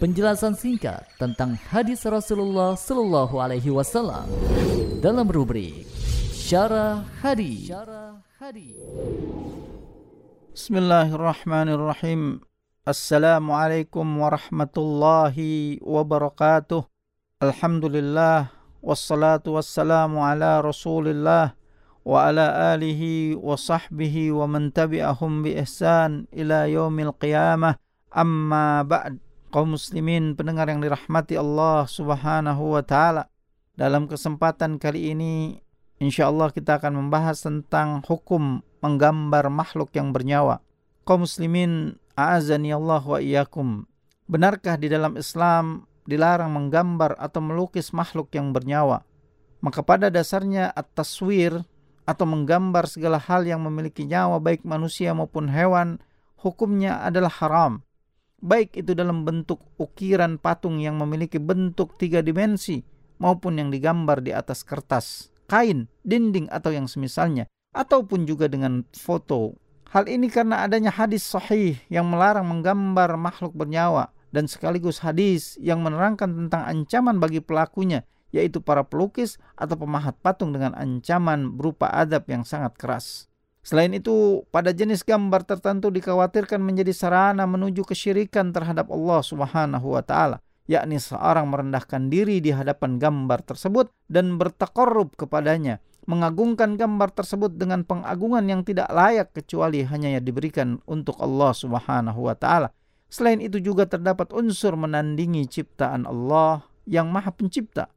penjelasan singkat tentang hadis Rasulullah Sallallahu Alaihi Wasallam dalam rubrik Syarah Hadis. Bismillahirrahmanirrahim. Assalamualaikum warahmatullahi wabarakatuh. Alhamdulillah wassalatu wassalamu ala Rasulillah wa ala alihi wa sahbihi wa man tabi'ahum bi ihsan ila yaumil qiyamah. Amma ba'd. Kaum muslimin pendengar yang dirahmati Allah Subhanahu wa taala. Dalam kesempatan kali ini insyaallah kita akan membahas tentang hukum menggambar makhluk yang bernyawa. Kaum muslimin a'azani Allah wa iyyakum. Benarkah di dalam Islam dilarang menggambar atau melukis makhluk yang bernyawa? Maka pada dasarnya at-taswir atau menggambar segala hal yang memiliki nyawa baik manusia maupun hewan hukumnya adalah haram. Baik itu dalam bentuk ukiran patung yang memiliki bentuk tiga dimensi maupun yang digambar di atas kertas, kain, dinding atau yang semisalnya ataupun juga dengan foto. Hal ini karena adanya hadis sahih yang melarang menggambar makhluk bernyawa dan sekaligus hadis yang menerangkan tentang ancaman bagi pelakunya yaitu para pelukis atau pemahat patung dengan ancaman berupa adab yang sangat keras. Selain itu, pada jenis gambar tertentu dikhawatirkan menjadi sarana menuju kesyirikan terhadap Allah Subhanahu wa taala, yakni seorang merendahkan diri di hadapan gambar tersebut dan bertakarrub kepadanya, mengagungkan gambar tersebut dengan pengagungan yang tidak layak kecuali hanya yang diberikan untuk Allah Subhanahu wa taala. Selain itu juga terdapat unsur menandingi ciptaan Allah yang Maha Pencipta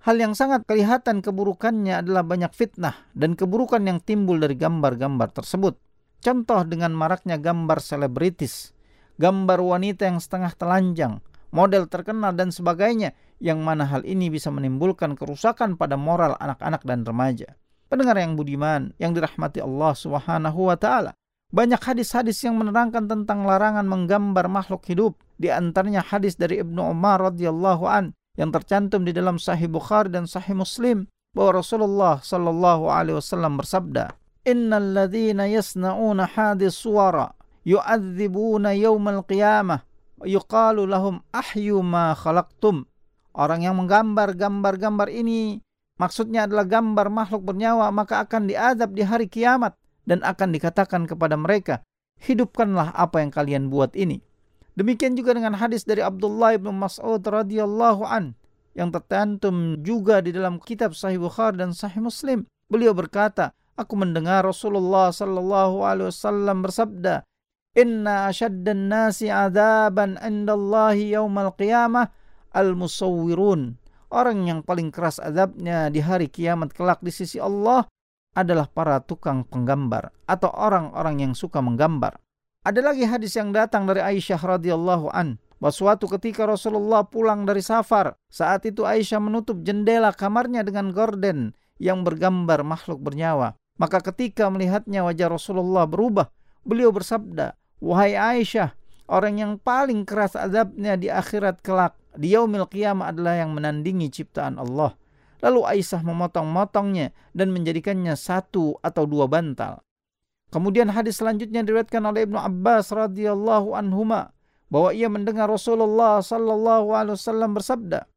Hal yang sangat kelihatan keburukannya adalah banyak fitnah dan keburukan yang timbul dari gambar-gambar tersebut. Contoh dengan maraknya gambar selebritis, gambar wanita yang setengah telanjang, model terkenal dan sebagainya yang mana hal ini bisa menimbulkan kerusakan pada moral anak-anak dan remaja. Pendengar yang budiman yang dirahmati Allah Subhanahu wa taala. Banyak hadis-hadis yang menerangkan tentang larangan menggambar makhluk hidup. Di antaranya hadis dari Ibnu Umar radhiyallahu an yang tercantum di dalam Sahih Bukhari dan Sahih Muslim bahwa Rasulullah sallallahu alaihi wasallam bersabda, "Innal yasna'una hadis suwara yu'adzibuna yaumal qiyamah yuqalu lahum ahyu ma khalaqtum." Orang yang menggambar gambar-gambar ini maksudnya adalah gambar makhluk bernyawa maka akan diadab di hari kiamat dan akan dikatakan kepada mereka, "Hidupkanlah apa yang kalian buat ini." Demikian juga dengan hadis dari Abdullah bin Mas'ud radhiyallahu an yang tercantum juga di dalam kitab Sahih Bukhari dan Sahih Muslim. Beliau berkata, aku mendengar Rasulullah sallallahu alaihi wasallam bersabda, "Inna ashaddan nasi adaban indallahi yaumal qiyamah al-musawwirun." Orang yang paling keras azabnya di hari kiamat kelak di sisi Allah adalah para tukang penggambar atau orang-orang yang suka menggambar. Ada lagi hadis yang datang dari Aisyah radhiyallahu an bahwa suatu ketika Rasulullah pulang dari safar, saat itu Aisyah menutup jendela kamarnya dengan gorden yang bergambar makhluk bernyawa. Maka ketika melihatnya wajah Rasulullah berubah, beliau bersabda, "Wahai Aisyah, orang yang paling keras azabnya di akhirat kelak di yaumil qiyamah adalah yang menandingi ciptaan Allah." Lalu Aisyah memotong-motongnya dan menjadikannya satu atau dua bantal. Kemudian hadis selanjutnya diriwayatkan oleh Ibnu Abbas radhiyallahu anhuma bahwa ia mendengar Rasulullah sallallahu alaihi wasallam bersabda,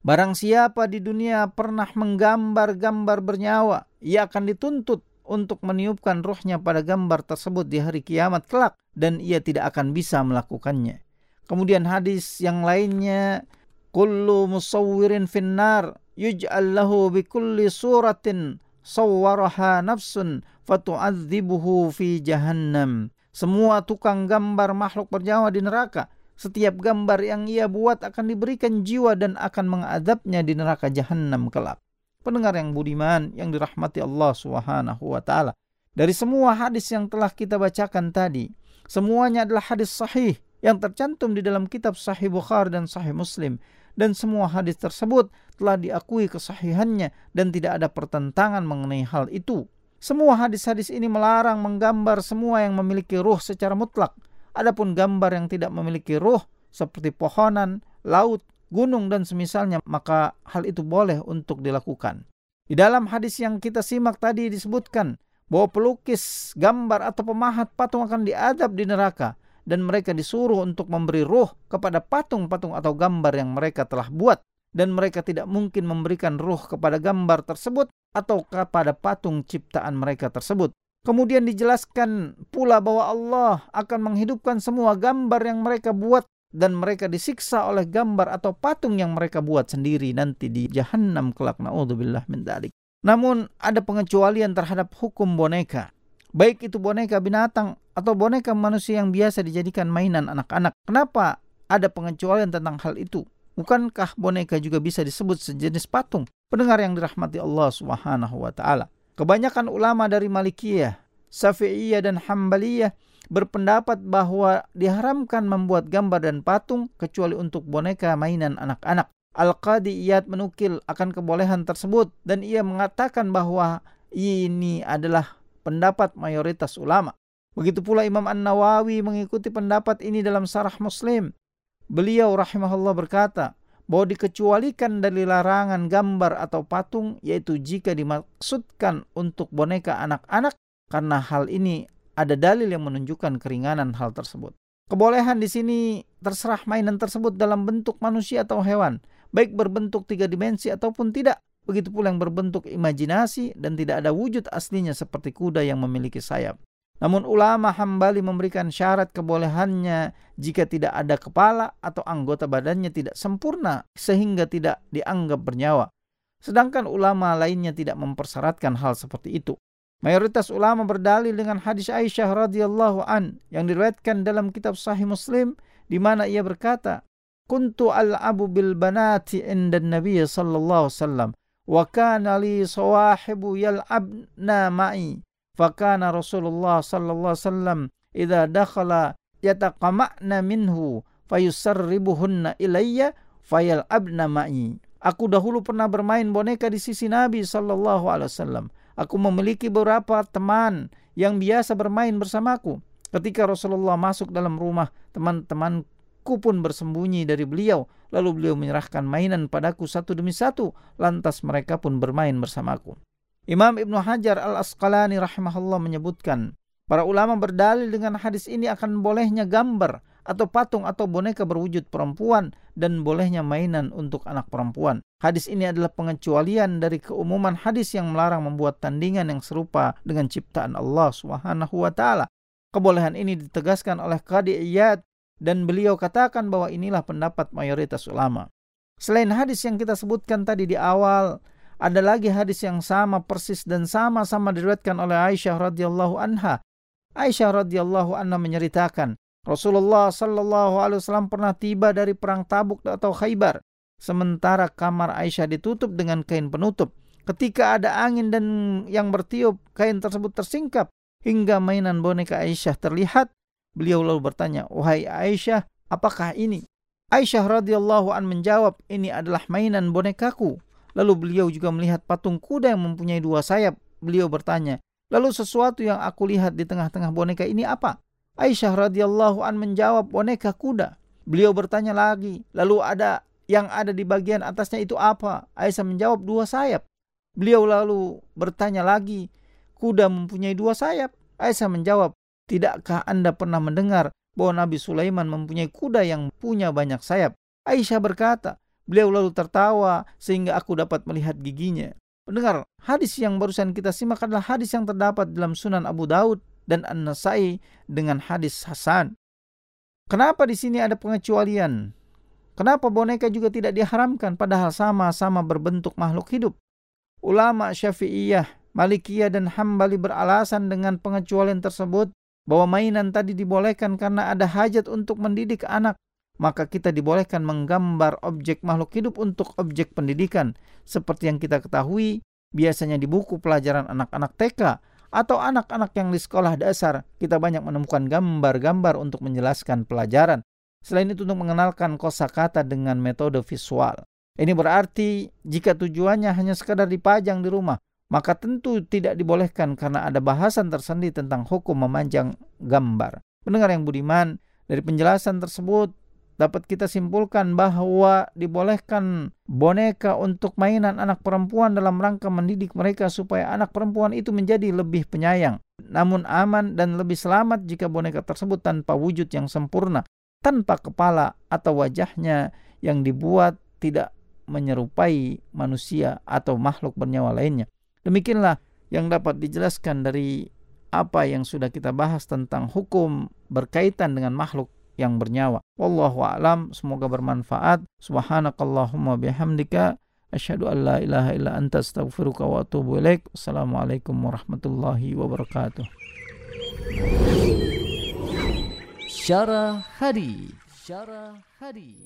Barang siapa di dunia pernah menggambar-gambar bernyawa, ia akan dituntut untuk meniupkan rohnya pada gambar tersebut di hari kiamat kelak dan ia tidak akan bisa melakukannya. Kemudian hadis yang lainnya, kullu musawwirin finnar yuj'al lahu bi kulli suratin sawwaraha nafsun fatu'adzibuhu fi jahannam. Semua tukang gambar makhluk bernyawa di neraka. Setiap gambar yang ia buat akan diberikan jiwa dan akan mengadabnya di neraka jahanam kelak. Pendengar yang budiman yang dirahmati Allah Subhanahu wa taala. Dari semua hadis yang telah kita bacakan tadi, semuanya adalah hadis sahih yang tercantum di dalam kitab Sahih Bukhari dan Sahih Muslim dan semua hadis tersebut telah diakui kesahihannya dan tidak ada pertentangan mengenai hal itu. Semua hadis-hadis ini melarang menggambar semua yang memiliki ruh secara mutlak. Adapun gambar yang tidak memiliki ruh seperti pohonan, laut, gunung dan semisalnya maka hal itu boleh untuk dilakukan. Di dalam hadis yang kita simak tadi disebutkan bahwa pelukis gambar atau pemahat patung akan diadab di neraka dan mereka disuruh untuk memberi ruh kepada patung-patung atau gambar yang mereka telah buat dan mereka tidak mungkin memberikan ruh kepada gambar tersebut atau kepada patung ciptaan mereka tersebut. Kemudian dijelaskan pula bahwa Allah akan menghidupkan semua gambar yang mereka buat dan mereka disiksa oleh gambar atau patung yang mereka buat sendiri nanti di jahanam kelak naudzubillah min dalik. Namun ada pengecualian terhadap hukum boneka. Baik itu boneka binatang atau boneka manusia yang biasa dijadikan mainan anak-anak. Kenapa ada pengecualian tentang hal itu? Bukankah boneka juga bisa disebut sejenis patung? Pendengar yang dirahmati Allah Subhanahu wa taala. Kebanyakan ulama dari Malikiyah, Syafi'iyah dan Hambaliyah berpendapat bahwa diharamkan membuat gambar dan patung kecuali untuk boneka mainan anak-anak. Al-Qadi Iyad menukil akan kebolehan tersebut dan ia mengatakan bahwa ini adalah pendapat mayoritas ulama. Begitu pula Imam An-Nawawi mengikuti pendapat ini dalam Sarah Muslim. Beliau rahimahullah berkata, bahwa dikecualikan dari larangan gambar atau patung yaitu jika dimaksudkan untuk boneka anak-anak karena hal ini ada dalil yang menunjukkan keringanan hal tersebut. Kebolehan di sini terserah mainan tersebut dalam bentuk manusia atau hewan, baik berbentuk tiga dimensi ataupun tidak. Begitu pula yang berbentuk imajinasi dan tidak ada wujud aslinya seperti kuda yang memiliki sayap. Namun ulama Hambali memberikan syarat kebolehannya jika tidak ada kepala atau anggota badannya tidak sempurna sehingga tidak dianggap bernyawa. Sedangkan ulama lainnya tidak mempersyaratkan hal seperti itu. Mayoritas ulama berdalil dengan hadis Aisyah radhiyallahu an yang diriwayatkan dalam kitab Sahih Muslim di mana ia berkata, "Kuntu al-abu bil banati inda Nabi sallallahu alaihi wasallam wa kana li sawahibu yal'abna ma'i." Fakana Rasulullah sallallahu alaihi wasallam idza yataqama'na minhu fayusarribuhunna ilayya fayal'abna ma'i. Aku dahulu pernah bermain boneka di sisi Nabi sallallahu alaihi wasallam. Aku memiliki beberapa teman yang biasa bermain bersamaku. Ketika Rasulullah masuk dalam rumah, teman-temanku pun bersembunyi dari beliau. Lalu beliau menyerahkan mainan padaku satu demi satu. Lantas mereka pun bermain bersamaku. Imam Ibnu Hajar Al-Asqalani rahimahullah menyebutkan, para ulama berdalil dengan hadis ini akan bolehnya gambar atau patung atau boneka berwujud perempuan dan bolehnya mainan untuk anak perempuan. Hadis ini adalah pengecualian dari keumuman hadis yang melarang membuat tandingan yang serupa dengan ciptaan Allah Subhanahu wa taala. Kebolehan ini ditegaskan oleh Qadi Iyad dan beliau katakan bahwa inilah pendapat mayoritas ulama. Selain hadis yang kita sebutkan tadi di awal, ada lagi hadis yang sama persis dan sama-sama diriwayatkan oleh Aisyah radhiyallahu anha. Aisyah radhiyallahu anha menceritakan, Rasulullah sallallahu alaihi wasallam pernah tiba dari perang Tabuk atau Khaybar, sementara kamar Aisyah ditutup dengan kain penutup. Ketika ada angin dan yang bertiup, kain tersebut tersingkap hingga mainan boneka Aisyah terlihat. Beliau lalu bertanya, "Wahai Aisyah, apakah ini?" Aisyah radhiyallahu an menjawab, "Ini adalah mainan bonekaku." Lalu beliau juga melihat patung kuda yang mempunyai dua sayap. Beliau bertanya, lalu sesuatu yang aku lihat di tengah-tengah boneka ini apa? Aisyah radhiyallahu an menjawab boneka kuda. Beliau bertanya lagi, lalu ada yang ada di bagian atasnya itu apa? Aisyah menjawab dua sayap. Beliau lalu bertanya lagi, kuda mempunyai dua sayap? Aisyah menjawab, tidakkah Anda pernah mendengar bahwa Nabi Sulaiman mempunyai kuda yang punya banyak sayap? Aisyah berkata, Beliau lalu tertawa sehingga aku dapat melihat giginya. Mendengar hadis yang barusan kita simak adalah hadis yang terdapat dalam Sunan Abu Daud dan An-Nasai dengan hadis Hasan. Kenapa di sini ada pengecualian? Kenapa boneka juga tidak diharamkan padahal sama-sama berbentuk makhluk hidup? Ulama Syafi'iyah, Malikiyah dan Hambali beralasan dengan pengecualian tersebut bahwa mainan tadi dibolehkan karena ada hajat untuk mendidik anak maka kita dibolehkan menggambar objek makhluk hidup untuk objek pendidikan. Seperti yang kita ketahui biasanya di buku pelajaran anak-anak TK atau anak-anak yang di sekolah dasar kita banyak menemukan gambar-gambar untuk menjelaskan pelajaran. Selain itu untuk mengenalkan kosakata dengan metode visual. Ini berarti jika tujuannya hanya sekadar dipajang di rumah maka tentu tidak dibolehkan karena ada bahasan tersendiri tentang hukum memanjang gambar. Pendengar yang budiman, dari penjelasan tersebut dapat kita simpulkan bahwa dibolehkan boneka untuk mainan anak perempuan dalam rangka mendidik mereka supaya anak perempuan itu menjadi lebih penyayang. Namun aman dan lebih selamat jika boneka tersebut tanpa wujud yang sempurna, tanpa kepala atau wajahnya yang dibuat tidak menyerupai manusia atau makhluk bernyawa lainnya. Demikianlah yang dapat dijelaskan dari apa yang sudah kita bahas tentang hukum berkaitan dengan makhluk yang bernyawa. Wallahu a'lam, semoga bermanfaat. Subhanakallahumma bihamdika asyhadu an la ilaha illa anta astaghfiruka wa atubu ilaik. Assalamualaikum warahmatullahi wabarakatuh. Syarah Hadis. Syarah Hadis.